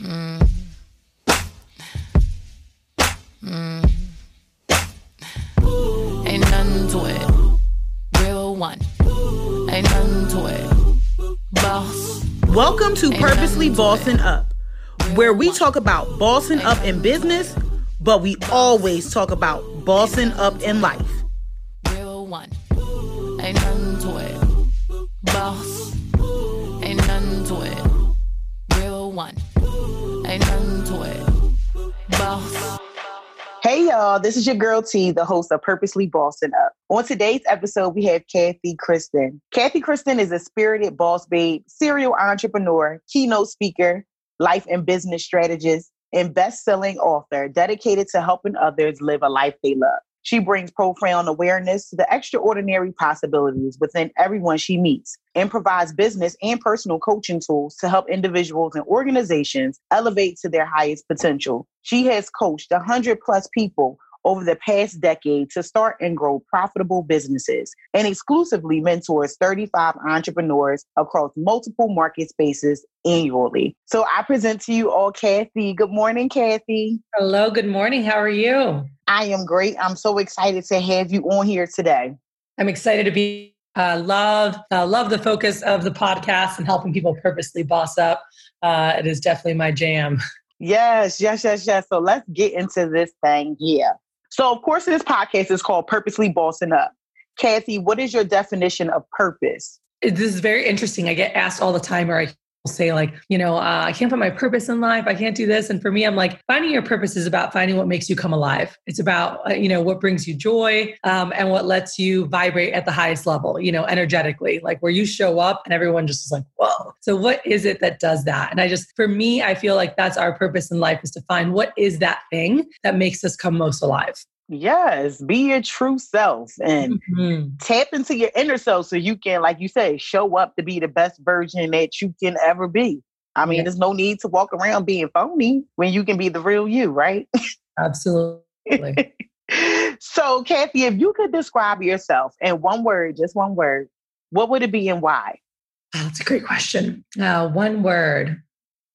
Mm. Mm. Ain't nothing to it. Real one. Ain't nothing to it. Boss. Welcome to Purposely Bossing Up, where we talk about bossing up in business, but we always talk about bossing up in life. Y'all, this is your girl T, the host of Purposely Bossing Up. On today's episode, we have Kathy Kristen. Kathy Kristen is a spirited boss babe, serial entrepreneur, keynote speaker, life and business strategist, and best-selling author dedicated to helping others live a life they love. She brings profound awareness to the extraordinary possibilities within everyone she meets and provides business and personal coaching tools to help individuals and organizations elevate to their highest potential. She has coached 100 plus people over the past decade to start and grow profitable businesses and exclusively mentors 35 entrepreneurs across multiple market spaces annually. So I present to you all Kathy. Good morning, Kathy. Hello, good morning. How are you? I am great. I'm so excited to have you on here today. I'm excited to be uh, love uh, love the focus of the podcast and helping people purposely boss up. Uh, it is definitely my jam. Yes, yes, yes, yes. So let's get into this thing here. So, of course, this podcast is called Purposely Bossing Up. Kathy, what is your definition of purpose? This is very interesting. I get asked all the time, or I say like you know uh, i can't find my purpose in life i can't do this. And for me i'm like finding your purpose is about finding what makes you come alive. It's about uh, you know what brings you joy um, and what lets you vibrate at the highest level you know energetically like where you show up and everyone just is like whoa. So what is it that does that? And i just for me i feel like that's our purpose in life is to find what is that thing that makes us come most alive Yes, be your true self and mm-hmm. tap into your inner self so you can, like you say, show up to be the best version that you can ever be. I mean, there's no need to walk around being phony when you can be the real you, right? Absolutely. so, Kathy, if you could describe yourself in one word, just one word, what would it be and why? Oh, that's a great question. Uh, one word.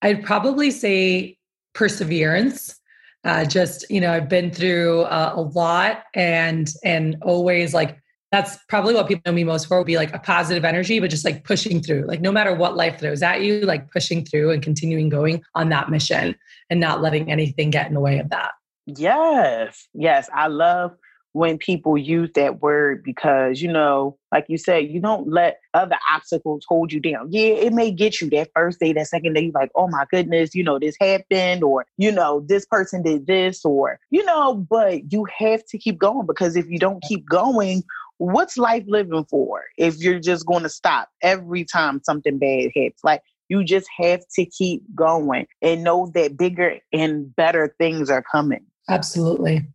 I'd probably say perseverance uh, just you know i've been through uh, a lot and and always like that's probably what people know me most for would be like a positive energy but just like pushing through. Like no matter what life throws at you like pushing through and continuing going on that mission and not letting anything get in the way of that. Yes yes i love when people use that word because, you know, like you said, you don't let other obstacles hold you down. Yeah, it may get you that first day, that second day, you're like, oh my goodness, you know, this happened, or, you know, this person did this, or, you know, but you have to keep going because if you don't keep going, what's life living for if you're just going to stop every time something bad hits? Like, you just have to keep going and know that bigger and better things are coming. Absolutely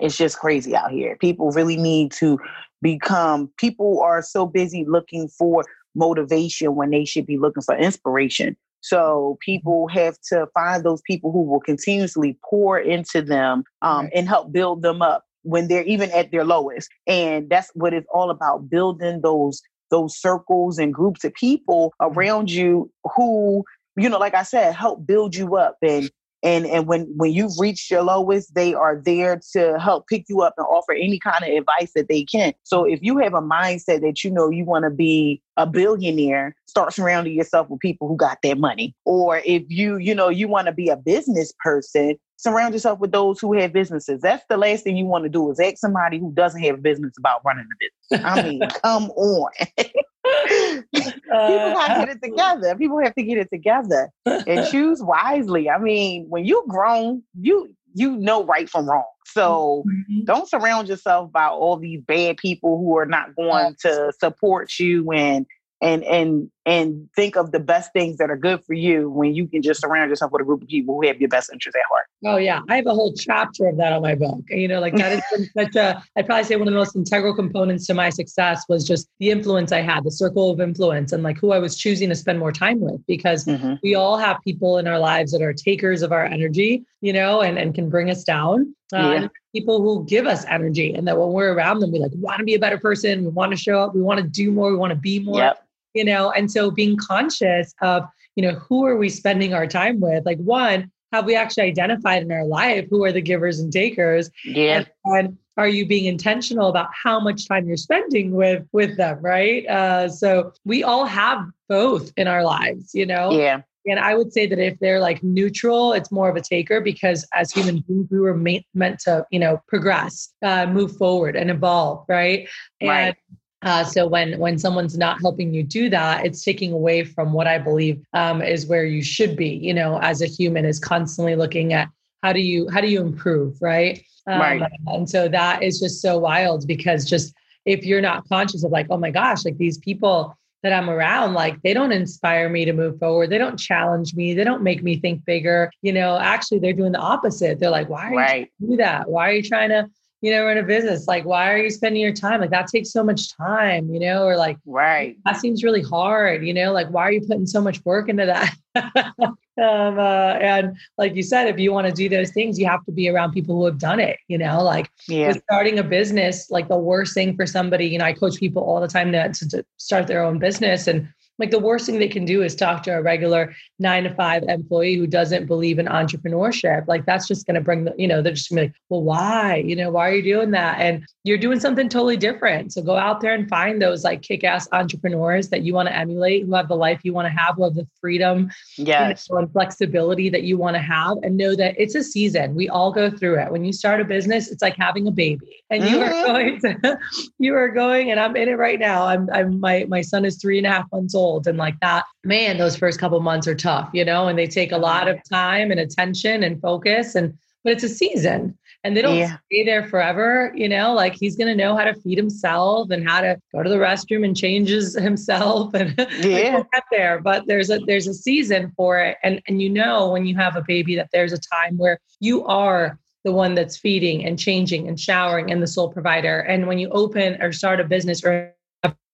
it's just crazy out here. People really need to become, people are so busy looking for motivation when they should be looking for inspiration. So people have to find those people who will continuously pour into them um, right. and help build them up when they're even at their lowest. And that's what it's all about building those those circles and groups of people around you who you know like i said help build you up and and and when when you've reached your lowest they are there to help pick you up and offer any kind of advice that they can. So if you have a mindset that you know you want to be a billionaire start surrounding yourself with people who got that money. Or if you you know you want to be a business person surround yourself with those who have businesses. That's the last thing you want to do is ask somebody who doesn't have a business about running a business. I mean come on people got to get it together. People have to get it together and choose wisely. I mean, when you grown, you you know right from wrong. So mm-hmm. don't surround yourself by all these bad people who are not going to support you and and and and think of the best things that are good for you when you can just surround yourself with a group of people who have your best interests at heart. Oh yeah, I have a whole chapter of that on my book. You know, like that has been such a. I'd probably say one of the most integral components to my success was just the influence I had, the circle of influence, and like who I was choosing to spend more time with. Because mm-hmm. we all have people in our lives that are takers of our energy, you know, and and can bring us down. Uh, yeah. People who give us energy, and that when we're around them, we like want to be a better person. We want to show up. We want to do more. We want to be more. Yep you know and so being conscious of you know, who are we spending our time with? Like, one, have we actually identified in our life who are the givers and takers? Yeah. And, and are you being intentional about how much time you're spending with with them right uh, so we all have both in our lives you know Yeah. and i would say that if they're like neutral it's more of a taker because as human beings we were ma- meant to you know progress uh, move forward and evolve right and Right. Uh, so when when someone's not helping you do that, it's taking away from what I believe um, is where you should be. You know, as a human, is constantly looking at how do you how do you improve, right? Um, Right. And so that is just so wild because just if you're not conscious of like, oh my gosh, like these people that I'm around, like they don't inspire me to move forward. They don't challenge me. They don't make me think bigger. You know, actually, they're doing the opposite. They're like, why are you Right. do that? Why are you trying to, you know, run a business? Like, why are you spending your time? Like, that takes so much time, you know, or like, Right. that seems really hard, you know, like, why are you putting so much work into that? um, uh, and like you said, if you want to do those things, you have to be around people who have done it, you know, like Yeah. starting a business, like the worst thing for somebody, you know, I coach people all the time to, to, to start their own business. And like the worst thing they can do is talk to a regular nine to five employee who doesn't believe in entrepreneurship. Like that's just going to bring the, you know, they're just gonna be like, well, why? You know, why are you doing that? And you're doing something totally different. So go out there and find those like kick-ass entrepreneurs that you want to emulate, who have the life you want to have, who have the freedom Yes. you know, and flexibility that you want to have and know that it's a season. We all go through it. When you start a business, it's like having a baby. And you are Mhm. going to you are going and I'm in it right now. I'm I'm my my son is three and a half months old. And like that, man, those first couple months are tough, you know, and they take a lot of time and attention and focus and but it's a season and they don't Yeah. stay there forever, you know, like he's going to know how to feed himself and how to go to the restroom and changes himself and Yeah. get there, but there's a there's a season for it. And and you know when you have a baby that there's a time where you are the one that's feeding and changing and showering and the sole provider. And when you open or start a business or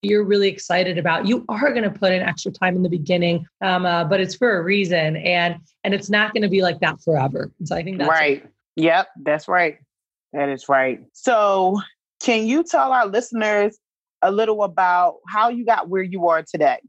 you're really excited about you are going to put in extra time in the beginning um, uh, but it's for a reason and and it's not going to be like that forever so i think that's right. Yep. That's right. That is right. So, can you tell our listeners a little about how you got where you are today?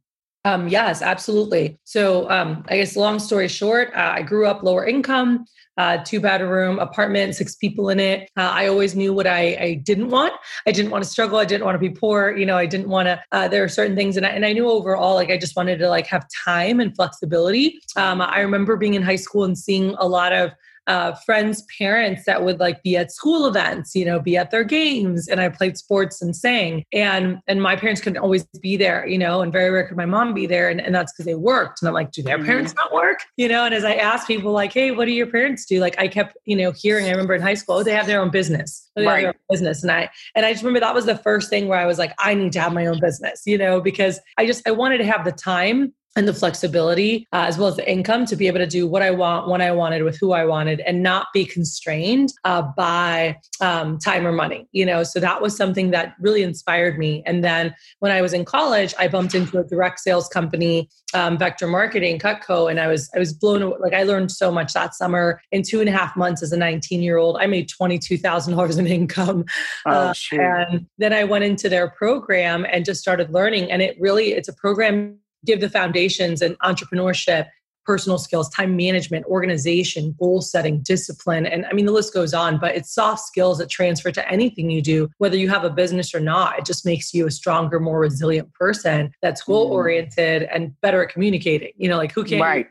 Um, yes, absolutely. So, um, I guess long story short, uh, I grew up lower income, uh, two bedroom apartment, six people in it. Uh, I always knew what I, I didn't want. I didn't want to struggle. I didn't want to be poor. You know, I didn't want to. Uh, there are certain things, and I, and I knew overall, like I just wanted to like have time and flexibility. Um, I remember being in high school and seeing a lot of uh, friends' parents that would like be at school events, you know, be at their games, and I played sports and sang, and and my parents couldn't always be there, you know, and very rare could my mom be there, and, and that's because they worked, and I'm like, do their parents not work, you know? And as I asked people, like, hey, what do your parents do? Like, I kept, you know, hearing. I remember in high school, oh, they have their own business, oh, they have their Right. own business, and I and I just remember that was the first thing where I was like, I need to have my own business, you know, because I just I wanted to have the time and the flexibility uh, as well as the income to be able to do what I want when I wanted with who I wanted and not be constrained uh, by um, time or money, you know. So that was something that really inspired me. And then when I was in college, I bumped into a direct sales company, um, Vector Marketing, Cutco, and I was I was blown away. Like I learned so much that summer. In two and a half months as a 19 year old, I made twenty two thousand dollars in income. Oh, Uh, and then I went into their program and just started learning. And it really, it's a program give the foundations and entrepreneurship, personal skills, time management, organization, goal setting, discipline. And I mean, the list goes on, but it's soft skills that transfer to anything you do, whether you have a business or not. It just makes you a stronger, more resilient person that's goal oriented and better at communicating. You know, like who can't Right.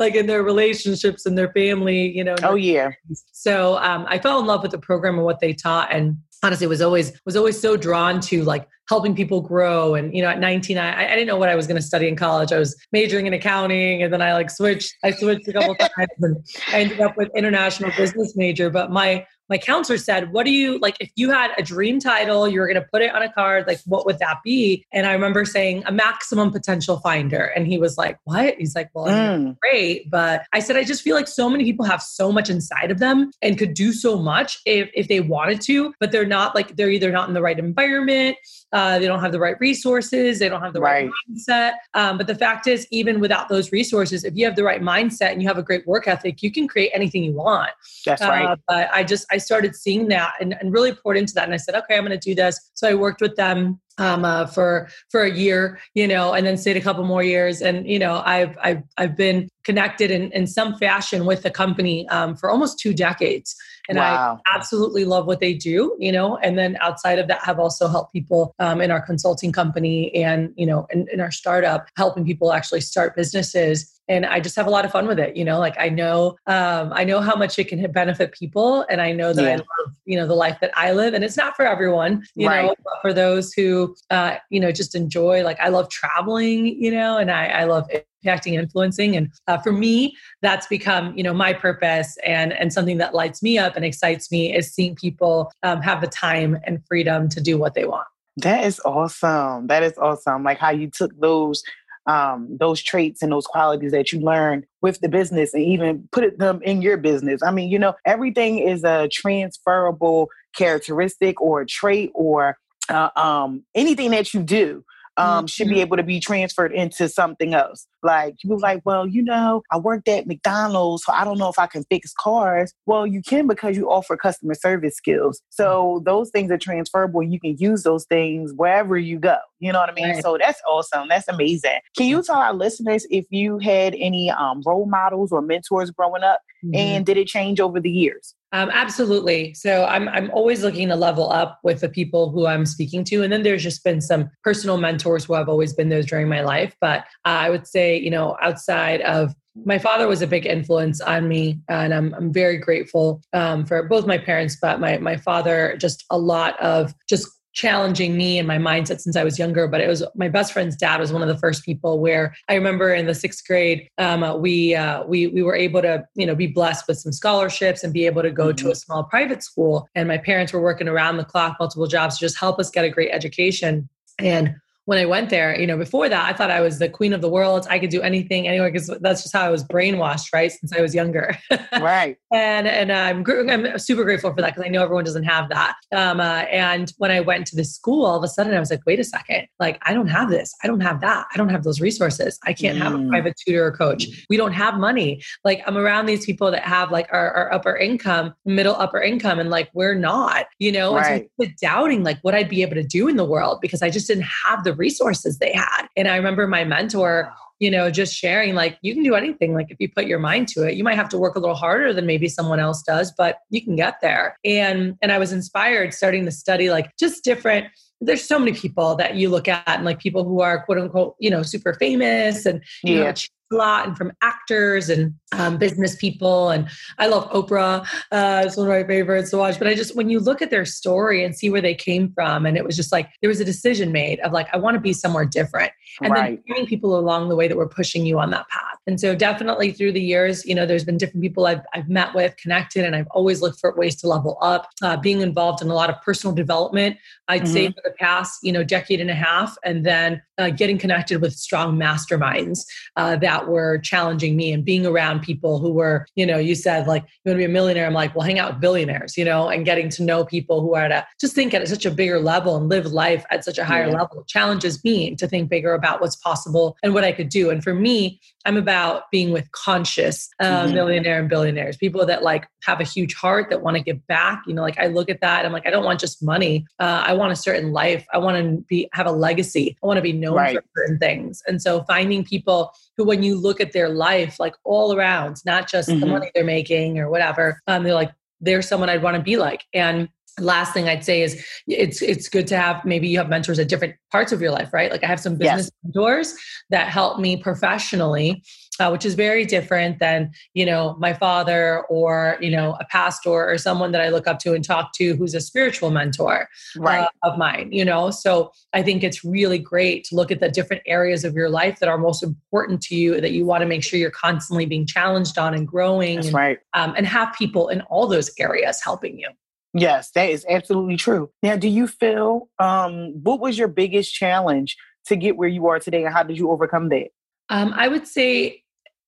Like in their relationships and their family, you know. oh, yeah. So um, I fell in love with the program and what they taught, and honestly, was always was always so drawn to like helping people grow. And you know, at 19, I, I didn't know what I was going to study in college. I was majoring in accounting, and then I like switched. I switched a couple times, and I ended up with international business major. But my my counselor said, "What do you like? If you had a dream title, you were going to put it on a card. Like, what would that be?" And I remember saying, "A maximum potential finder." And he was like, "What?" He's like, "Well." Mm. great. But I said, I just feel like so many people have so much inside of them and could do so much if, if they wanted to, but they're not like, they're either not in the right environment, uh, they don't have the right resources, they don't have the right, Right. mindset. Um, but the fact is, even without those resources, if you have the right mindset and you have a great work ethic, you can create anything you want. That's right. Uh, but I just I started seeing that and, and really poured into that. And I said, okay, I'm going to do this. So I worked with them um, uh, for for a year, you know, and then stayed a couple more years. And you know, I've I've I've been connected in, in some fashion with the company um, for almost two decades and wow. I absolutely love what they do, you know. And then outside of that, have also helped people um, in our consulting company and you know in, in our startup, helping people actually start businesses and I just have a lot of fun with it. You know, like I know, um, I know how much it can benefit people, and I know that yeah. I love, you know, the life that I live. And it's not for everyone, you right. know, but for those who, uh, you know, just enjoy. Like I love traveling, you know, and I, I love impacting influencing and uh, for me that's become you know my purpose and and something that lights me up and excites me is seeing people um, have the time and freedom to do what they want that is awesome that is awesome like how you took those um, those traits and those qualities that you learned with the business and even put them in your business. I mean, you know, everything is a transferable characteristic or a trait or uh, um, anything that you do um, should be mm-hmm. able to be transferred into something else. Like people like, well, you know, I worked at McDonald's, so I don't know if I can fix cars. Well, you can because you offer customer service skills. So those things are transferable. You can use those things wherever you go. You know what I mean? Right. So that's awesome. That's amazing. Can you tell our listeners if you had any um, role models or mentors growing up, mm-hmm. and did it change over the years? Um, absolutely. So I'm I'm always looking to level up with the people who I'm speaking to, and then there's just been some personal mentors who have always been those during my life. But uh, I would say, you know, outside of my father was a big influence on me, and I'm I'm very grateful um, for both my parents, but my my father just a lot of just challenging me and my mindset since I was younger. But it was my best friend's dad was one of the first people where I remember in the sixth grade, um, we uh, we we were able to you know be blessed with some scholarships and be able to go mm-hmm. to a small private school. And my parents were working around the clock, multiple jobs to just help us get a great education. And when I went there, you know, before that, I thought I was the queen of the world. I could do anything anywhere because that's just how I was brainwashed, right? Since I was younger. right. And and I'm I'm super grateful for that because I know everyone doesn't have that. Um, uh, and when I went to the school, all of a sudden I was like, wait a second, like I don't have this, I don't have that, I don't have those resources. I can't mm. have a mm. private tutor or coach. We don't have money. Like I'm around these people that have like our, our upper income, middle upper income, and like we're not, you know. Right. So doubting like what I'd be able to do in the world because I just didn't have the resources they had. And I remember my mentor, you know, just sharing like you can do anything. Like if you put your mind to it, you might have to work a little harder than maybe someone else does, but you can get there. And and I was inspired starting to study like just different there's so many people that you look at and like people who are quote unquote, you know, super famous and you yeah. know a lot and from actors and um, business people. And I love Oprah. Uh, it's one of my favorites to watch. But I just, when you look at their story and see where they came from, and it was just like, there was a decision made of like, I want to be somewhere different. And right. then finding people along the way that were pushing you on that path. And so definitely through the years, you know, there's been different people I've, I've met with, connected, and I've always looked for ways to level up, uh, being involved in a lot of personal development, I'd mm-hmm. say for the past, you know, decade and a half. And then uh, getting connected with strong masterminds uh, that were challenging me and being around people who were, you know, you said like, you want to be a millionaire. I'm like, well, hang out with billionaires, you know, and getting to know people who are at a, just think at such a bigger level and live life at such a higher yeah. level challenges me to think bigger about what's possible and what I could do. And for me, I'm about being with conscious uh, mm-hmm. millionaire and billionaires, people that like have a huge heart that want to give back. You know, like I look at that, I'm like, I don't want just money. Uh, I want a certain life. I want to be have a legacy. I want to be known right. for certain things. And so finding people who, when you look at their life, like all around, not just mm-hmm. the money they're making or whatever, um, they're like, they're someone I'd want to be like. And last thing I'd say is it's it's good to have maybe you have mentors at different parts of your life, right? Like I have some business yes. mentors that help me professionally, uh, which is very different than you know my father or you know a pastor or someone that I look up to and talk to who's a spiritual mentor right. uh, of mine. You know, so I think it's really great to look at the different areas of your life that are most important to you that you want to make sure you're constantly being challenged on and growing. That's and, right. Um, and have people in all those areas helping you. Yes, that is absolutely true. Now, do you feel um, what was your biggest challenge to get where you are today, and how did you overcome that? Um, I would say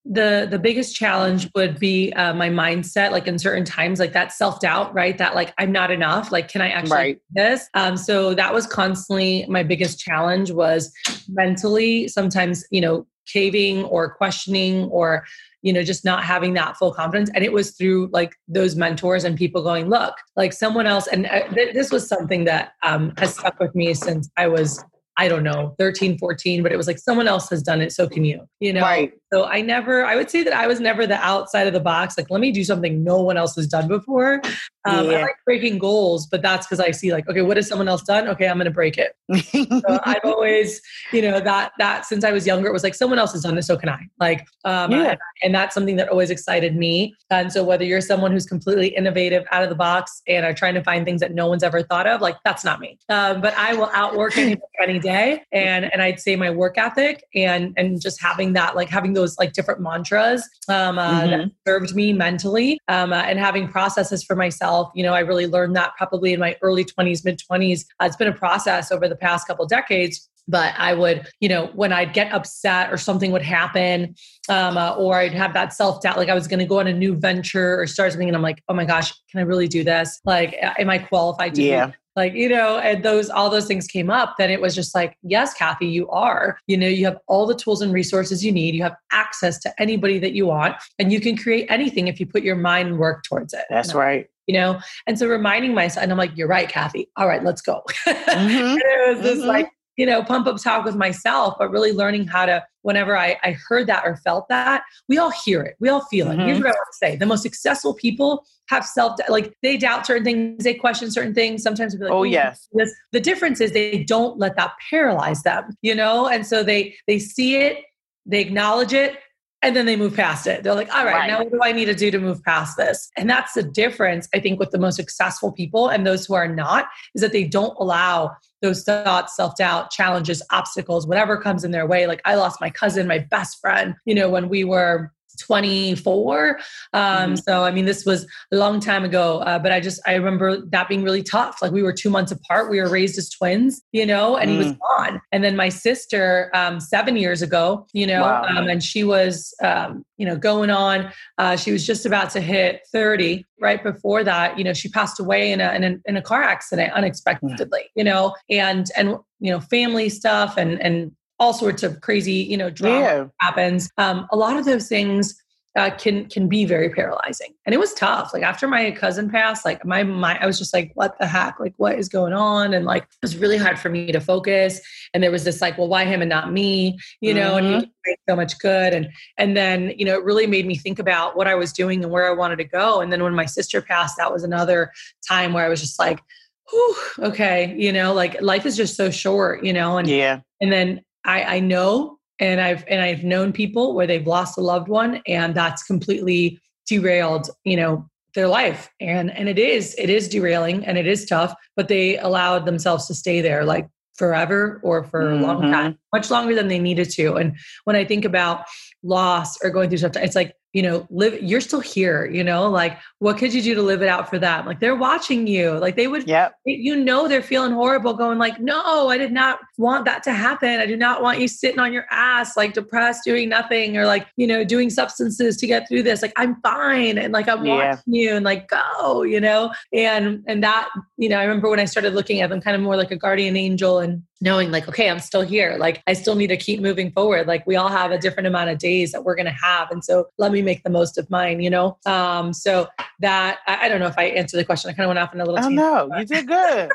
the the biggest challenge would be uh, my mindset like in certain times like that self-doubt right that like i'm not enough like can i actually right. do this um so that was constantly my biggest challenge was mentally sometimes you know caving or questioning or you know, just not having that full confidence. And it was through like those mentors and people going, look, like someone else. And uh, th- this was something that um, has stuck with me since I was I don't know, 13, 14, but it was like someone else has done it, so can you, you know? Right. So I never, I would say that I was never the outside of the box. Like, let me do something no one else has done before. Um, yeah. I like breaking goals, but that's because I see like, okay, what has someone else done? Okay, I'm going to break it. so I've always, you know, that that since I was younger, it was like someone else has done this, so can I. Like, um, yeah. and, that's something that always excited me. And so whether you're someone who's completely innovative, out of the box, and are trying to find things that no one's ever thought of, like that's not me. Um, but I will outwork any day, and and I'd say my work ethic and and just having that, like having those those like different mantras um, uh, mm-hmm. that served me mentally um, uh, and having processes for myself. You know, I really learned that probably in my early 20s, mid 20s. Uh, it's been a process over the past couple decades but I would, you know, when I'd get upset or something would happen, um, uh, or I'd have that self doubt, like I was going to go on a new venture or start something, and I'm like, oh my gosh, can I really do this? Like, am I qualified to? Yeah like you know and those all those things came up then it was just like yes kathy you are you know you have all the tools and resources you need you have access to anybody that you want and you can create anything if you put your mind and work towards it that's right you know and so reminding myself and i'm like you're right kathy all right let's go mm-hmm. it was this mm-hmm. like you know, pump up talk with myself, but really learning how to, whenever I, I heard that or felt that, we all hear it, we all feel it. Mm-hmm. Here's what I want to say the most successful people have self, like they doubt certain things, they question certain things. Sometimes be like, oh, yes. This. The difference is they don't let that paralyze them, you know? And so they, they see it, they acknowledge it, and then they move past it. They're like, all right, right, now what do I need to do to move past this? And that's the difference, I think, with the most successful people and those who are not, is that they don't allow those thoughts, self doubt, challenges, obstacles, whatever comes in their way. Like I lost my cousin, my best friend, you know, when we were 24 um, mm-hmm. so i mean this was a long time ago uh, but i just i remember that being really tough like we were two months apart we were raised as twins you know and mm. he was mm. gone and then my sister um, seven years ago you know wow. um, and she was um, you know going on uh, she was just about to hit 30 right before that you know she passed away in a in a, in a car accident unexpectedly you know and and you know family stuff and and all sorts of crazy, you know, drama yeah. happens. Um, a lot of those things uh, can can be very paralyzing, and it was tough. Like after my cousin passed, like my my I was just like, what the heck? Like what is going on? And like it was really hard for me to focus. And there was this like, well, why him and not me? You know, mm-hmm. and he made so much good. And and then you know, it really made me think about what I was doing and where I wanted to go. And then when my sister passed, that was another time where I was just like. Whew, okay, you know, like life is just so short, you know, and yeah, and then I, I know and I've and I've known people where they've lost a loved one and that's completely derailed, you know, their life. And and it is, it is derailing and it is tough, but they allowed themselves to stay there like forever or for mm-hmm. a long mm-hmm. time, much longer than they needed to. And when I think about loss or going through stuff, it's like you know, live, you're still here, you know, like what could you do to live it out for them? Like they're watching you. Like they would, yeah, you know, they're feeling horrible, going like, no, I did not want that to happen. I do not want you sitting on your ass, like depressed, doing nothing, or like, you know, doing substances to get through this. Like I'm fine. And like, I'm yeah. watching you and like, go, you know, and, and that, you know, I remember when I started looking at them kind of more like a guardian angel and knowing like, okay, I'm still here. Like I still need to keep moving forward. Like we all have a different amount of days that we're going to have. And so let me make the most of mine, you know? Um, so that, I, I don't know if I answered the question. I kind of went off in a little. Oh, no, you did good.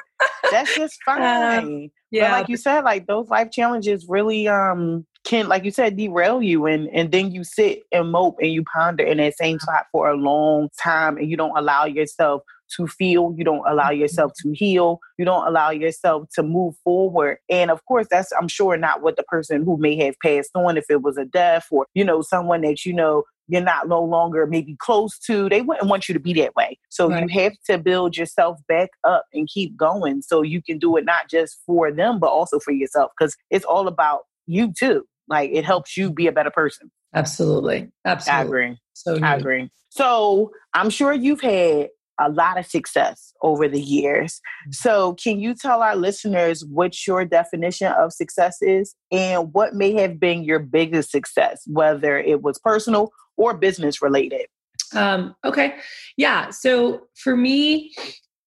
That's just fine. Uh, yeah. But like you said, like those life challenges really, um, can like you said derail you and and then you sit and mope and you ponder in that same spot for a long time and you don't allow yourself to feel, you don't allow mm-hmm. yourself to heal, you don't allow yourself to move forward. And of course, that's, I'm sure, not what the person who may have passed on, if it was a death or, you know, someone that you know you're not no longer maybe close to, they wouldn't want you to be that way. So right. you have to build yourself back up and keep going so you can do it not just for them, but also for yourself because it's all about you too. Like it helps you be a better person. Absolutely. Absolutely. I agree. So I agree. So I'm sure you've had a lot of success over the years. Mm-hmm. So, can you tell our listeners what your definition of success is and what may have been your biggest success, whether it was personal or business related? Um, okay. Yeah. So, for me,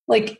like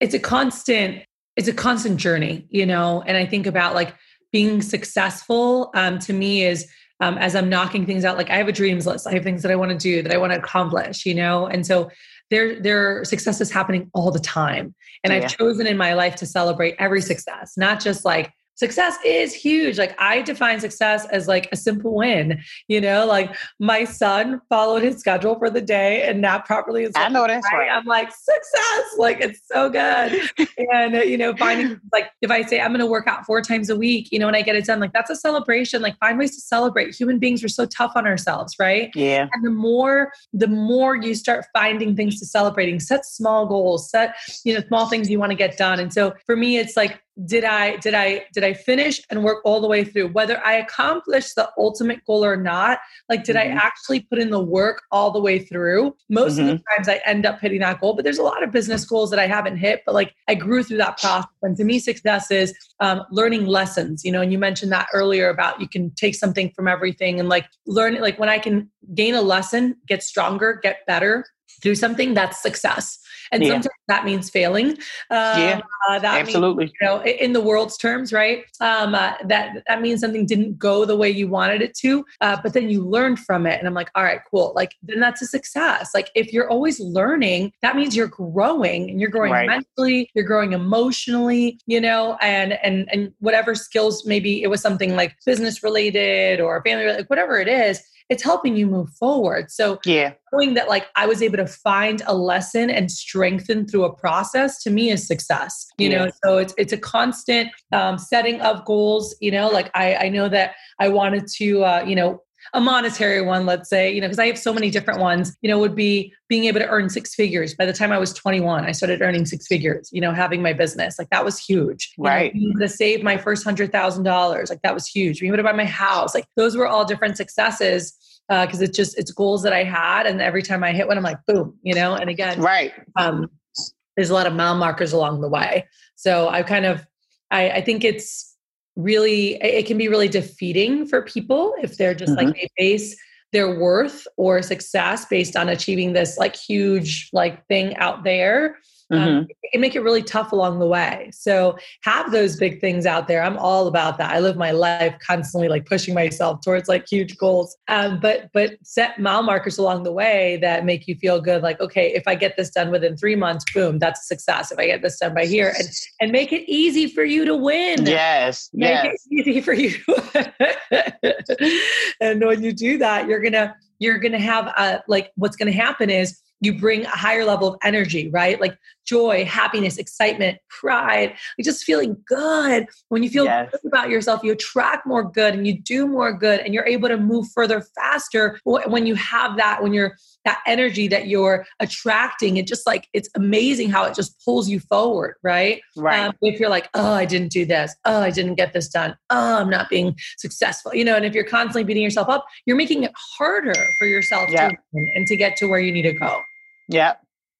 it's a constant it's a constant journey you know and i think about like being successful um, to me is um, as I'm knocking things out, like I have a dreams list. I have things that I want to do, that I want to accomplish, you know? And so there, there are successes happening all the time. And yeah. I've chosen in my life to celebrate every success, not just like success is huge. Like I define success as like a simple win. You know, like my son followed his schedule for the day and napped properly. And I know that's right. I'm like success. Like it's so good. and uh, you know, finding like if I say I'm going to work out four times a week, you know, and I get it done, like that's a celebration. Like find ways to celebrate. Human beings are so tough on ourselves, right? Yeah. And the more the more you start finding things to celebrating, set small goals, set you know small things you want to get done. And so for me, it's like did i did i did i finish and work all the way through whether i accomplished the ultimate goal or not like did mm-hmm. i actually put in the work all the way through most mm-hmm. of the mm-hmm. times i end up hitting that goal but there's a lot of business goals that i haven't hit but like i grew through that process and to me success is um, learning lessons you know and you mentioned that earlier about you can take something from everything and like learn like when i can gain a lesson get stronger get better through something that's success and yeah. sometimes that means failing. Um, yeah, uh, that absolutely. Means, you know, in the world's terms, right? Um, uh, that that means something didn't go the way you wanted it to, uh, but then you learned from it. And I'm like, all right, cool. Like then that's a success. Like if you're always learning, that means you're growing, and you're growing right. mentally, you're growing emotionally, you know, and and and whatever skills maybe it was something like business related or family, like whatever it is it's helping you move forward. So yeah, knowing that like I was able to find a lesson and strengthen through a process to me is success. You yeah. know, so it's it's a constant um, setting of goals. You know, like I I know that I wanted to uh, you know a monetary one, let's say, you know, because I have so many different ones, you know, would be being able to earn six figures. By the time I was 21, I started earning six figures, you know, having my business. Like that was huge. You right. Know, being able to save my first hundred thousand dollars. Like that was huge. Being able to buy my house. Like those were all different successes because uh, it's just it's goals that I had, and every time I hit one, I'm like, boom, you know. And again, right. Um, there's a lot of mile markers along the way. So I kind of, I, I think it's really it can be really defeating for people if they're just mm-hmm. like they base their worth or success based on achieving this like huge like thing out there mm-hmm. um, it can make it really tough along the way. So have those big things out there. I'm all about that. I live my life constantly like pushing myself towards like huge goals. Um, but but set mile markers along the way that make you feel good. Like okay, if I get this done within three months, boom, that's a success. If I get this done by here, and and make it easy for you to win. Yes, make yes. it easy for you. and when you do that, you're gonna you're gonna have a like what's gonna happen is you bring a higher level of energy, right? Like joy, happiness, excitement, pride, like just feeling good. When you feel yes. good about yourself, you attract more good and you do more good and you're able to move further faster when you have that, when you're that energy that you're attracting. It just like, it's amazing how it just pulls you forward, right? Right. Um, if you're like, oh, I didn't do this. Oh, I didn't get this done. Oh, I'm not being successful. You know, and if you're constantly beating yourself up, you're making it harder for yourself to and to get to where you need to go. Yeah,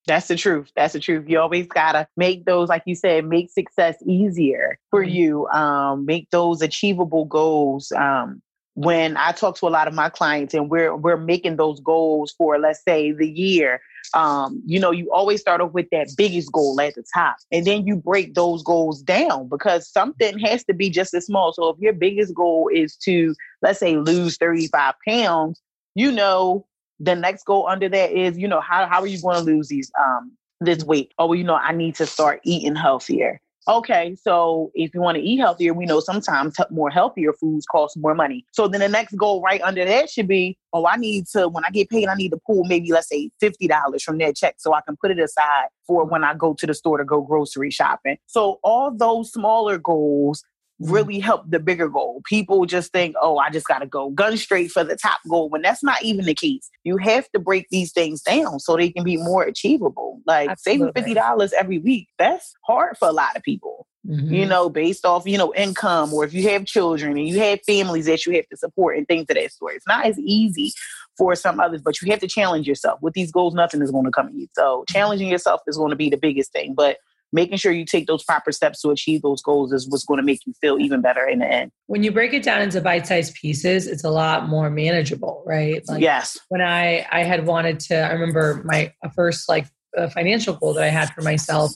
that's the truth. That's the truth. You always gotta make those, like you said, make success easier for mm-hmm. you. Um, make those achievable goals. Um, when I talk to a lot of my clients and we're we're making those goals for let's say the year, um, you know, you always start off with that biggest goal at the top. And then you break those goals down because something has to be just as small. So if your biggest goal is to, let's say, lose 35 pounds, you know, the next goal under that is, you know, how, how are you going to lose these um this weight? Oh, well, you know, I need to start eating healthier. Okay, so if you want to eat healthier, we know sometimes more healthier foods cost more money. So then the next goal right under that should be, oh, I need to when I get paid, I need to pull maybe let's say fifty dollars from that check so I can put it aside for when I go to the store to go grocery shopping. So all those smaller goals. Really help the bigger goal. People just think, oh, I just got to go gun straight for the top goal when that's not even the case. You have to break these things down so they can be more achievable. Like Absolutely. saving $50 every week, that's hard for a lot of people. Mm-hmm. You know, based off, you know, income or if you have children and you have families that you have to support and things of that sort. It's not as easy for some others, but you have to challenge yourself. With these goals, nothing is going to come easy. So challenging yourself is going to be the biggest thing. But making sure you take those proper steps to achieve those goals is what's going to make you feel even better in the end. When you break it down into bite-sized pieces, it's a lot more manageable, right? Like yes. When I I had wanted to, I remember my first like financial goal that I had for myself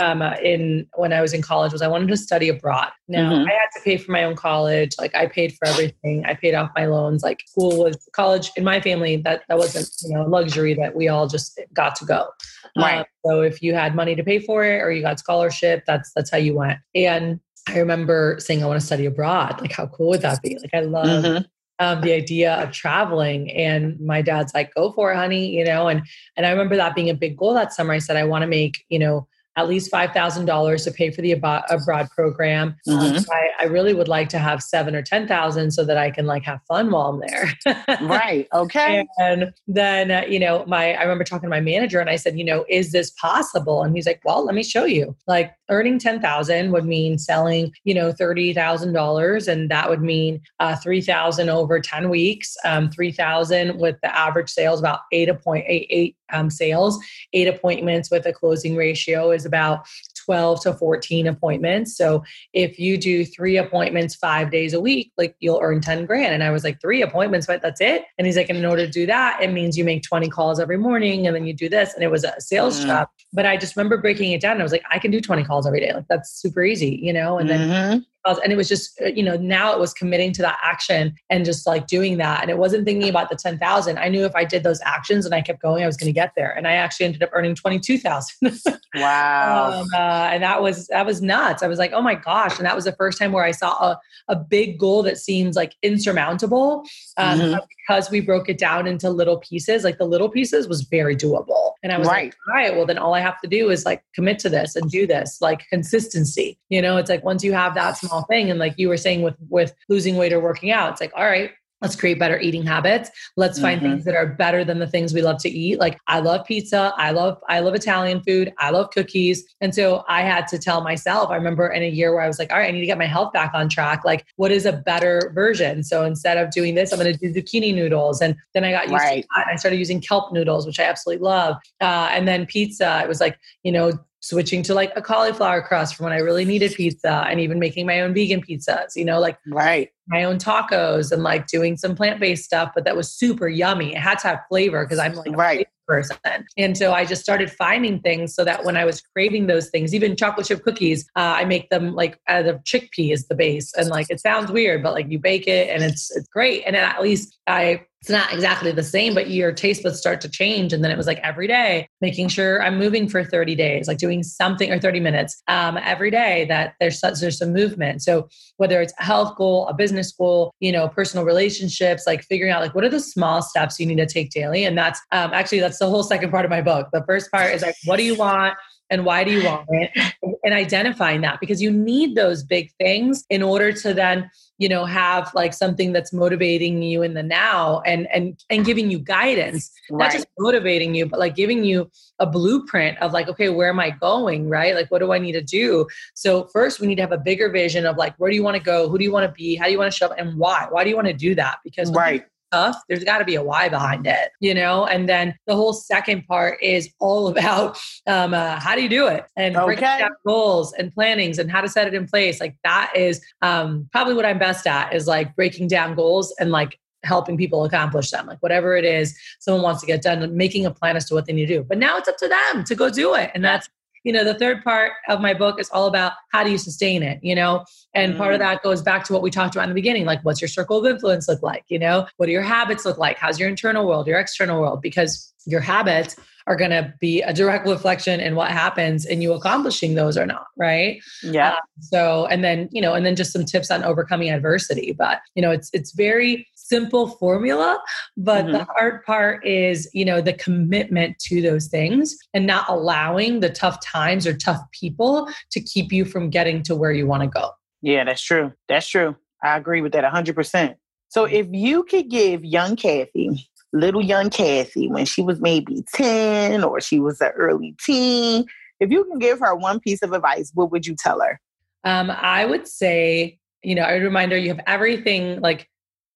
um, in when I was in college was I wanted to study abroad. Now Mhm. I had to pay for my own college. Like I paid for everything. I paid off my loans. Like school was college in my family. That that wasn't you know a luxury that we all just got to go. Right. Um, so if you had money to pay for it or you got scholarship, that's that's how you went. And I remember saying I want to study abroad. Like how cool would that be? Like I love Mhm. um, the idea of traveling and my dad's like go for it honey you know and and i remember that being a big goal that summer i said i want to make you know at least $5000 to pay for the abo- abroad program Um, Mhm. I, I really would like to have seven or ten thousand so that i can like have fun while i'm there Right. Okay. and then, uh, you know, my I remember talking to my manager and I said, you know, is this possible? And he's like, well, let me show you. Like earning 10,000 would mean selling, you know, $30,000 and that would mean uh, 3,000 over 10 weeks, um, 3,000 with the average sales about 8.88 um, sales, eight appointments with a closing ratio is about 12 to 14 appointments. So if you do three appointments five days a week, like you'll earn 10 grand. And I was like, three appointments, but that's it. And he's like, and in order to do that, it means you make 20 calls every morning and then you do this. And it was a sales Mm. job. But I just remember breaking it down. I was like, I can do 20 calls every day. Like that's super easy, you know? And then Mhm. And it was just uh, you know now it was committing to that action and just like doing that. And it wasn't thinking about the 10,000 I knew if I did those actions and I kept going I was going to get there. And I actually ended up earning 22,000 Wow. um, uh, and that was that was nuts. I was like oh my gosh. And that was the first time where I saw a, a big goal that seems like insurmountable um, Mhm. because we broke it down into little pieces. Like the little pieces was very doable. And I was Right. like all right well then all I have to do is like commit to this and do this like consistency. You know it's like once you have that small thing. And like you were saying with with losing weight or working out it's like all right let's create better eating habits. Let's find Mhm. things that are better than the things we love to eat. Like i love pizza. I love i love italian food. I love cookies. And so i had to tell myself i remember in a year where i was like all right i need to get my health back on track. Like what is a better version? So instead of doing this i'm going to do zucchini noodles. And then i got used Right. to that. I started using kelp noodles which i absolutely love. Uh, and then pizza it was like you know switching to like a cauliflower crust for when I really needed pizza and even making my own vegan pizzas, you know, like Right. my own tacos and like doing some plant-based stuff, but that was super yummy. It had to have flavor because I'm like Right. person. And so I just started finding things so that when I was craving those things, even chocolate chip cookies, uh, I make them like out of chickpea as the base. And like it sounds weird, but like you bake it and it's it's great. And at least I it's not exactly the same, but your taste buds start to change. And then it was like every day, making sure I'm moving for 30 days, like doing something or 30 minutes um, every day that there's such, there's some movement. So whether it's a health goal, a business goal, you know, personal relationships, like figuring out like what are the small steps you need to take daily. And that's um, actually that's the whole second part of my book. The first part is like, what do you want? And why do you want it? And identifying that because you need those big things in order to then you know have like something that's motivating you in the now and and and giving you guidance. Not just motivating you but like giving you a blueprint of like okay where am i going right? Like what do i need to do? So first we need to have a bigger vision of like where do you want to go? Who do you want to be? How do you want to show up? And why? Why do you want to do that? Because Right. Tough, there's got to be a why behind it, you know? And then the whole second part is all about um, uh, how do you do it and breaking Okay. down goals and plannings and how to set it in place. Like that is um, probably what I'm best at is like breaking down goals and like helping people accomplish them. Like whatever it is someone wants to get done, making a plan as to what they need to do. But now it's up to them to go do it. And that's you know the third part of my book is all about how do you sustain it you know? And part of Mm. that goes back to what we talked about in the beginning like what's your circle of influence look like you know? What do your habits look like? How's your internal world your external world? Because your habits are going to be a direct reflection in what happens in you accomplishing those or not right? Yeah. so and then you know and then just some tips on overcoming adversity but you know it's it's very simple formula but the hard part is you know the commitment to those things and not allowing the tough times or tough people to keep you from getting to where you want to go Yeah, that's true. That's true. I agree with that 100%. So if you could give young Kathy, little young Kathy, when she was maybe 10 or she was an early teen, if you can give her one piece of advice, what would you tell her? Um, I would say, you know, I would remind her you have everything like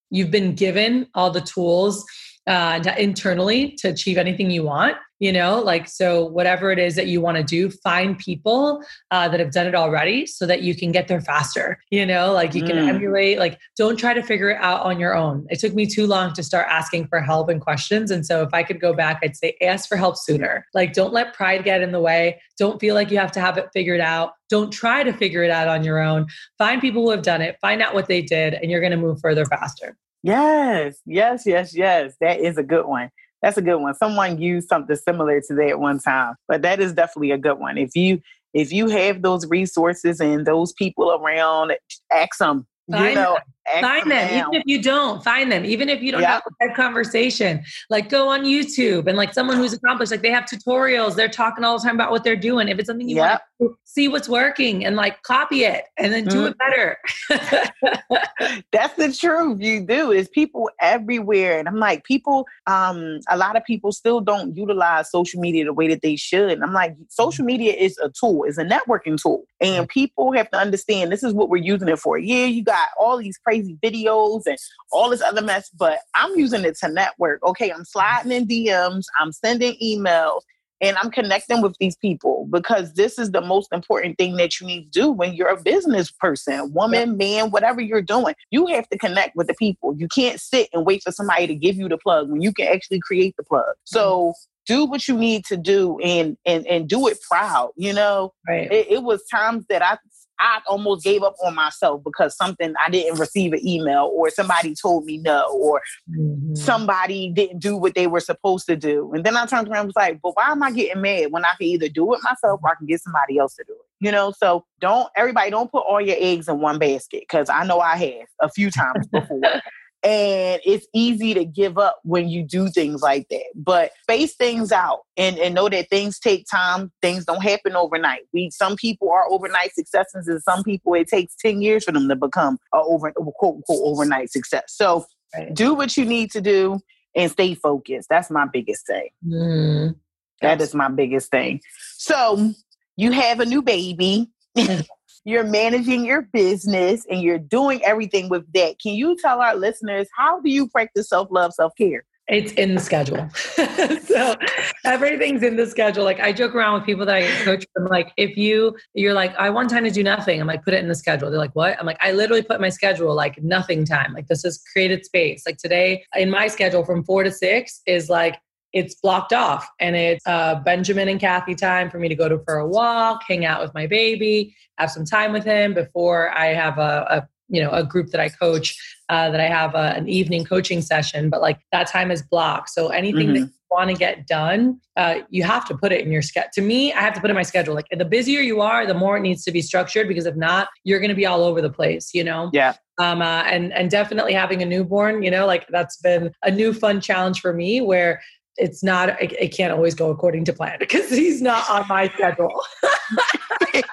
you've been given all the tools uh, internally to achieve anything you want you know like so whatever it is that you want to do find people uh, that have done it already so that you can get there faster you know like you can mm. emulate like don't try to figure it out on your own. It took me too long to start asking for help and questions and so if i could go back i'd say ask for help sooner. Like don't let pride get in the way. Don't feel like you have to have it figured out. Don't try to figure it out on your own. Find people who have done it find out what they did and you're going to move further faster. Yes yes yes yes. That is a good one that's a good one. Someone used something similar to that one time, but that is definitely a good one. If you if you have those resources and those people around, ask them. You know, Find them, even if you don't find them, even if you don't yep. have a conversation. Like go on YouTube and like someone who's accomplished, like they have tutorials. They're talking all the time about what they're doing. If it's something you yep. want to see what's working and like copy it and then do mm. it better. That's the truth. You do. Is people everywhere, and I'm like, people. Um, a lot of people still don't utilize social media the way that they should. And I'm like, social media is a tool, is a networking tool, and people have to understand this is what we're using it for. Yeah, you got all these crazy crazy videos and all this other mess, but I'm using it to network. Okay, I'm sliding in DMs, I'm sending emails, and I'm connecting with these people because this is the most important thing that you need to do when you're a business person, woman, man, whatever you're doing. You have to connect with the people. You can't sit and wait for somebody to give you the plug when you can actually create the plug. So do what you need to do and and and do it proud you know right. it, it was times that i I almost gave up on myself because something I didn't receive an email or somebody told me no or mm-hmm. somebody didn't do what they were supposed to do. And then I turned around and was like, but why am I getting mad when I can either do it myself or I can get somebody else to do it? You know, so don't everybody don't put all your eggs in one basket because I know I have a few times before. And it's easy to give up when you do things like that. But space things out and, and know that things take time. Things don't happen overnight. We some people are overnight successes and some people it takes 10 years for them to become a over quote unquote overnight success. So right. do what you need to do and stay focused. That's my biggest thing. Mm. that is my biggest thing. So you have a new baby you're managing your business and you're doing everything with that. Can you tell our listeners how do you practice self love, self care? It's in the schedule. so everything's in the schedule. Like I joke around with people that I coach. I'm like, if you you're like, I want time to do nothing. I'm like, put it in the schedule. They're like, what? I'm like, I literally put my schedule like nothing time. Like this is created space. Like today in my schedule from four to six is like it's blocked off and it's uh, Benjamin and Cathy time for me to go to for a walk, hang out with my baby, have some time with him before I have a, a you know a group that I coach uh, that I have a, an evening coaching session. But like that time is blocked, so anything mm-hmm. that you want to get done, uh, you have to put it in your schedule. To me, I have to put in my schedule. Like the busier you are, the more it needs to be structured because if not, you're going to be all over the place. You know. Yeah. Um, uh, and and definitely having a newborn, you know, like that's been a new fun challenge for me where it's not it, can't always go according to plan because he's not on my schedule.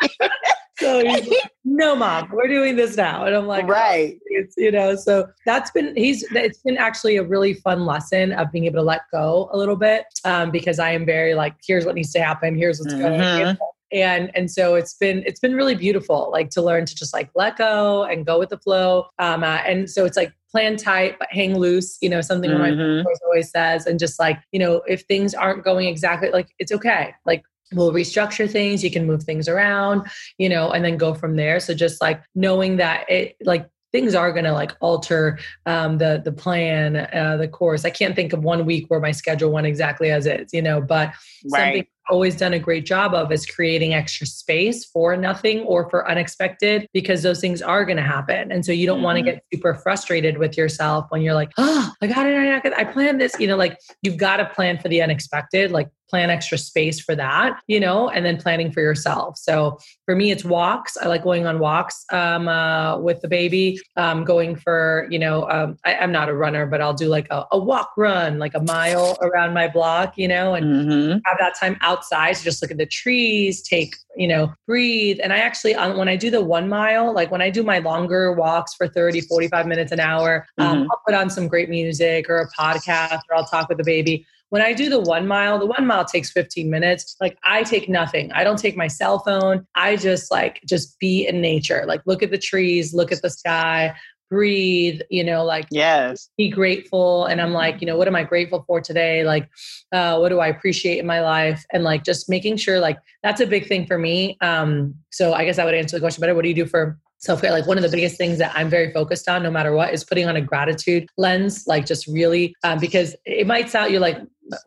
So he's like, no mom we're doing this now. And i'm like right. oh, it's you know so that's been he's it's been actually a really fun lesson of being able to let go a little bit um, because i am very like here's what needs to happen. Here's what's mm-hmm. going and and so it's been it's been really beautiful like to learn to just like let go and go with the flow um uh, and so it's like plan tight but hang loose you know something mm-hmm. my always says and just like you know if things aren't going exactly like it's okay like we'll restructure things you can move things around you know and then go from there so just like knowing that it like things are going to like alter um, the the plan uh, the course i can't think of one week where my schedule went exactly as is you know but right. something always done a great job of is creating extra space for nothing or for unexpected because those things are going to happen. And so you don't mm-hmm. want to get super frustrated with yourself when you're like, oh, I got it. I planned this. You know, like you've got to plan for the unexpected, like plan extra space for that, you know, and then planning for yourself. So for me, it's walks. I like going on walks um, uh, with the baby, um, going for, you know, um, I, am not a runner, but I'll do like a, a, walk run, like a mile around my block, you know, and mm-hmm. have that time out outside to just look at the trees, take, you know, breathe. And I actually, when I do the one mile, like when I do my longer walks for 30, 45 minutes an hour, um, mm-hmm. I'll put on some great music or a podcast or I'll talk with the baby. When I do the one mile, the one mile takes 15 minutes. Like I take nothing. I don't take my cell phone. I just like just be in nature. Like look at the trees, look at the sky, breathe, you know, like yes, be grateful. And I'm like, you know, what am I grateful for today? Like, uh, what do I appreciate in my life? And like just making sure like that's a big thing for me. Um, so I guess I would answer the question better. What do you do for self care. Like one of the biggest things that I'm very focused on, no matter what, is putting on a gratitude lens. Like just really, um, because it might sound you're like,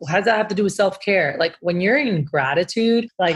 how does that have to do with self care? Like when you're in gratitude, like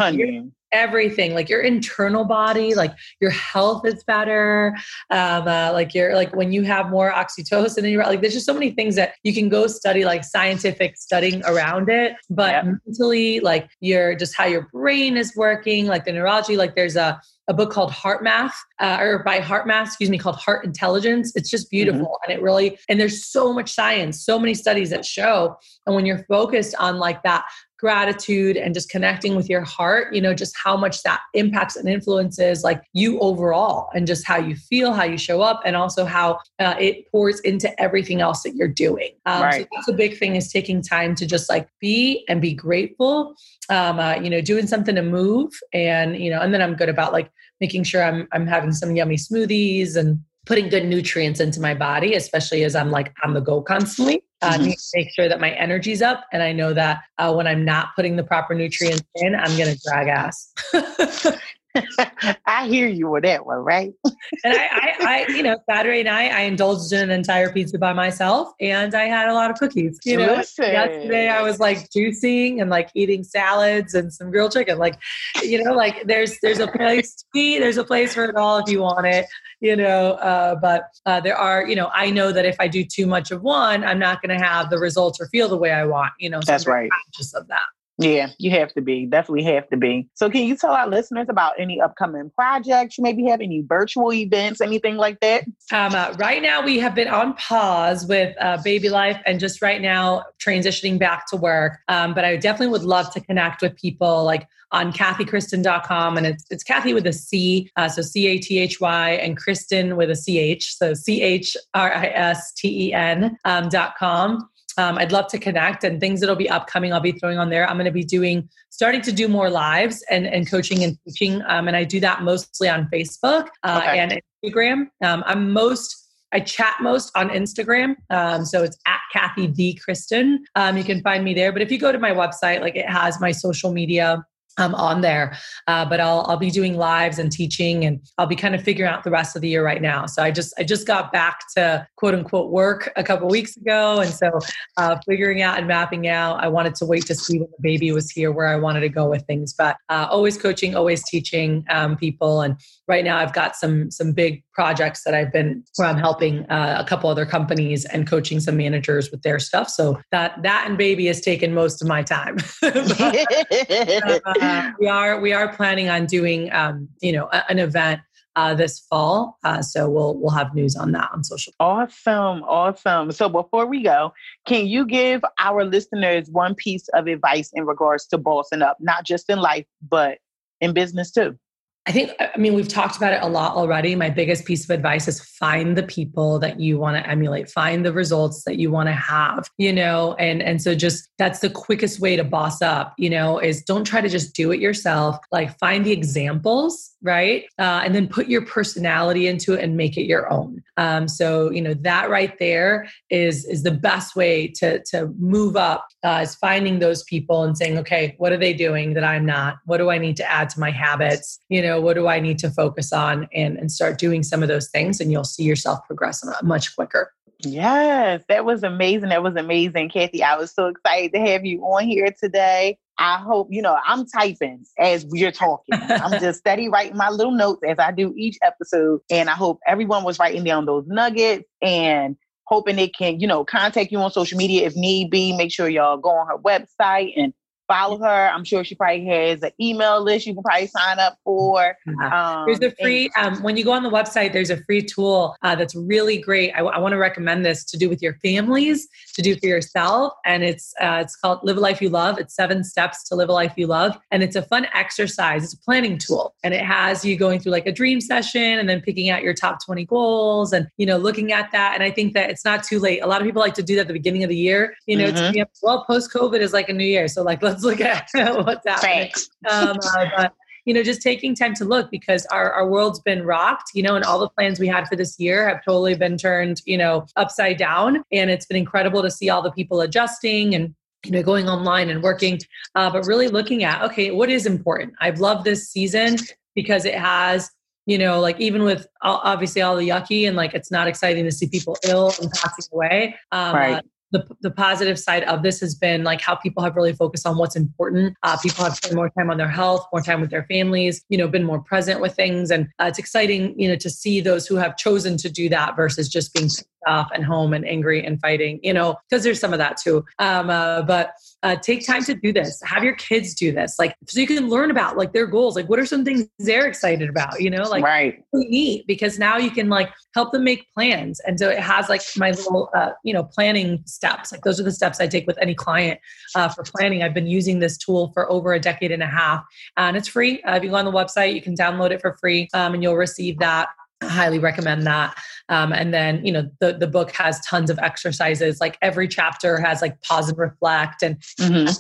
everything, like your internal body, like your health is better. Um, uh, like you're like when you have more oxytocin in your like, there's just so many things that you can go study, like scientific studying around it. But yep. mentally, like you're just how your brain is working, like the neurology. Like there's a a book called HeartMath, uh, or by HeartMath, excuse me, called Heart Intelligence. It's just beautiful. Mm-hmm. And it really, and there's so much science, so many studies that show. And when you're focused on like that gratitude and just connecting with your heart, you know, just how much that impacts and influences like you overall and just how you feel, how you show up, and also how uh, it pours into everything else that you're doing. Um, right. So that's a big thing is taking time to just like be and be grateful. Um, uh, you know, doing something to move, and you know, and then I'm good about like making sure I'm I'm having some yummy smoothies and putting good nutrients into my body, especially as I'm like on the go constantly. Uh, mm-hmm. make sure that my energy's up, and I know that uh, when I'm not putting the proper nutrients in, I'm going to drag ass. I hear you with that one, right? and I, I, I, you know, Saturday night I indulged in an entire pizza by myself, and I had a lot of cookies. You know, Listen. yesterday I was like juicing and like eating salads and some grilled chicken. Like, you know, like there's there's a place to eat, there's a place for it all if you want it. You know, uh, but uh, there are, you know, I know that if I do too much of one, I'm not going to have the results or feel the way I want. You know, so that's right. Conscious of that. Yeah, you have to be. Definitely have to be. So, can you tell our listeners about any upcoming projects you maybe have, any virtual events, anything like that? Um, uh, right now, we have been on pause with uh, baby life and just right now transitioning back to work. Um, but I definitely would love to connect with people like on cathykristen.com. And it's, it's Cathy with a C, uh, so C A T H Y, and Kristen with a C H, so C H R I S T E N um, dot com um, I'd love to connect and things that'll be upcoming. I'll be throwing on there. I'm going to be doing, starting to do more lives and, and coaching and teaching. Um, and I do that mostly on Facebook uh, okay. and Instagram. Um, I'm most, I chat most on Instagram. Um, so it's at Cathy D. Kristen. Um, you can find me there. But if you go to my website, like it has my social media um, on there. Uh, but I'll I'll be doing lives and teaching, and I'll be kind of figuring out the rest of the year right now. So I just I just got back to quote unquote work a couple weeks ago, and so uh, figuring out and mapping out. I wanted to wait to see when the baby was here where I wanted to go with things, but uh, always coaching, always teaching um, people, and right now I've got some some big projects that I've been where I'm helping uh, a couple other companies and coaching some managers with their stuff. So that that and baby has taken most of my time. uh, we are we are planning on doing um, you know a, an event uh, this fall. Uh, so we'll we'll have news on that on social. Awesome, awesome. So before we go, can you give our listeners one piece of advice in regards to bossing up, not just in life but in business too? I think, I mean, we've talked about it a lot already. My biggest piece of advice is find the people that you want to emulate, find the results that you want to have, you know, and, and so just that's the quickest way to boss up, you know, is don't try to just do it yourself. Like find the examples right? Uh, and then put your personality into it and make it your own. Um, so you know that right there is is the best way to to move up. Uh, is finding those people and saying, okay, what are they doing that I'm not? What do I need to add to my habits? You know, what do I need to focus on and and start doing some of those things, and you'll see yourself progress much quicker. Yes, that was amazing. That was amazing, Cathy. I was so excited to have you on here today. I hope, you know, I'm typing as we're talking. I'm just steady writing my little notes as I do each episode. And I hope everyone was writing down those nuggets and hoping they can, you know, contact you on social media if need be. Make sure y'all go on her website and follow her. I'm sure she probably has an email list you can probably sign up for. Um, there's a free, and- um, when you go on the website, there's a free tool uh, that's really great. I, I want to recommend this to do with your families, to do for yourself. And it's, uh, it's called Live a Life You Love. It's seven steps to live a life you love. And it's a fun exercise. It's a planning tool. And it has you going through like a dream session and then picking out your top 20 goals and, you know, looking at that. And I think that it's not too late. A lot of people like to do that at the beginning of the year. You know, mm-hmm. well, post COVID is like a new year. So like, let's look at what's happening. Um, uh, but you know, just taking time to look because our, our world's been rocked, you know, and all the plans we had for this year have totally been turned, you know, upside down. And it's been incredible to see all the people adjusting and you know going online and working uh, but really looking at okay what is important i've loved this season because it has you know like even with obviously all the yucky and like it's not exciting to see people ill and passing away um, right. uh, the, the positive side of this has been like how people have really focused on what's important. Uh, people have spent more time on their health, more time with their families, you know, been more present with things. And uh, it's exciting, you know, to see those who have chosen to do that versus just being off and home and angry and fighting, you know, because there's some of that too. Um, uh, but uh, take time to do this. Have your kids do this, like so you can learn about like their goals. Like, what are some things they're excited about? You know, like right. really neat because now you can like help them make plans. And so it has like my little, uh, you know, planning steps. Like those are the steps I take with any client uh, for planning. I've been using this tool for over a decade and a half, and it's free. Uh, if you go on the website, you can download it for free, um, and you'll receive that I highly recommend that. Um, and then, you know, the, the book has tons of exercises. Like every chapter has like pause and reflect. And mm-hmm.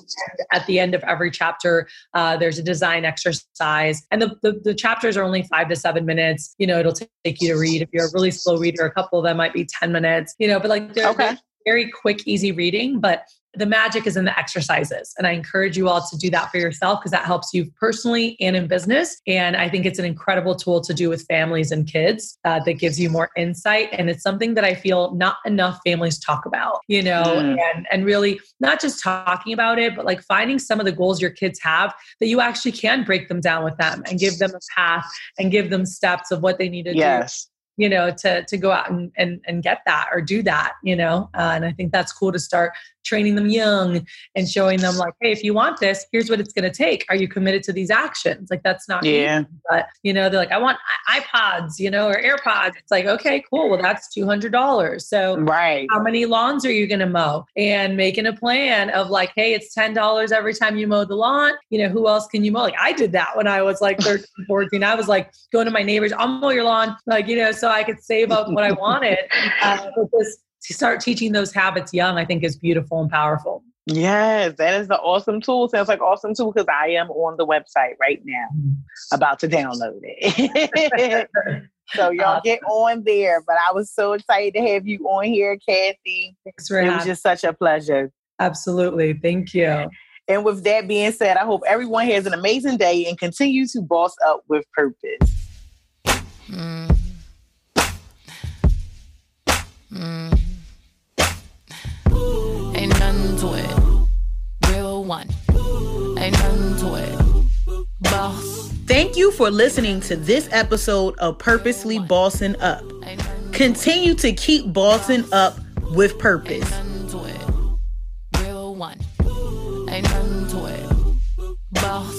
at the end of every chapter, uh, there's a design exercise. And the, the, the, chapters are only five to seven minutes. You know, it'll take you to read. If you're a really slow reader, a couple of them might be 10 minutes, you know, but like they're, okay. they're very quick, easy reading. But the magic is in the exercises. And I encourage you all to do that for yourself because that helps you personally and in business. And I think it's an incredible tool to do with families and kids uh, that gives you more insight. And it's something that I feel not enough families talk about, you know, mm. and, and really not just talking about it, but like finding some of the goals your kids have that you actually can break them down with them and give them a path and give them steps of what they need to yes. do you know to to go out and and, and get that or do that you know uh, and i think that's cool to start training them young and showing them like hey if you want this here's what it's going to take. Are you committed to these actions? Like that's not yeah. easy. but you know they're like i want ipods you know or airpods. It's like okay cool well that's $200 so right. how many lawns are you going to mow? And making a plan of like hey it's $10 every time you mow the lawn you know who else can you mow? Like i did that when i was like 13 14 i was like going to my neighbors i'll mow your lawn like you know so i could save up what i wanted uh, this to start teaching those habits young, I think is beautiful and powerful. Yes, that is the awesome tool. Sounds like awesome tool because I am on the website right now, mm-hmm. about to download it. so y'all get on there. But I was so excited to have you on here, Cathy. Thanks for it was just such a pleasure. Absolutely, thank you. And with that being said, I hope everyone has an amazing day and continue to boss up with purpose. Mm. Mm. To it. Real one. Ain't nothing to it. Boss. Thank you for listening to this episode of Purposely Bossing Up. Continue to keep bossing up with purpose. Real one. Ain't nothing to it. Boss.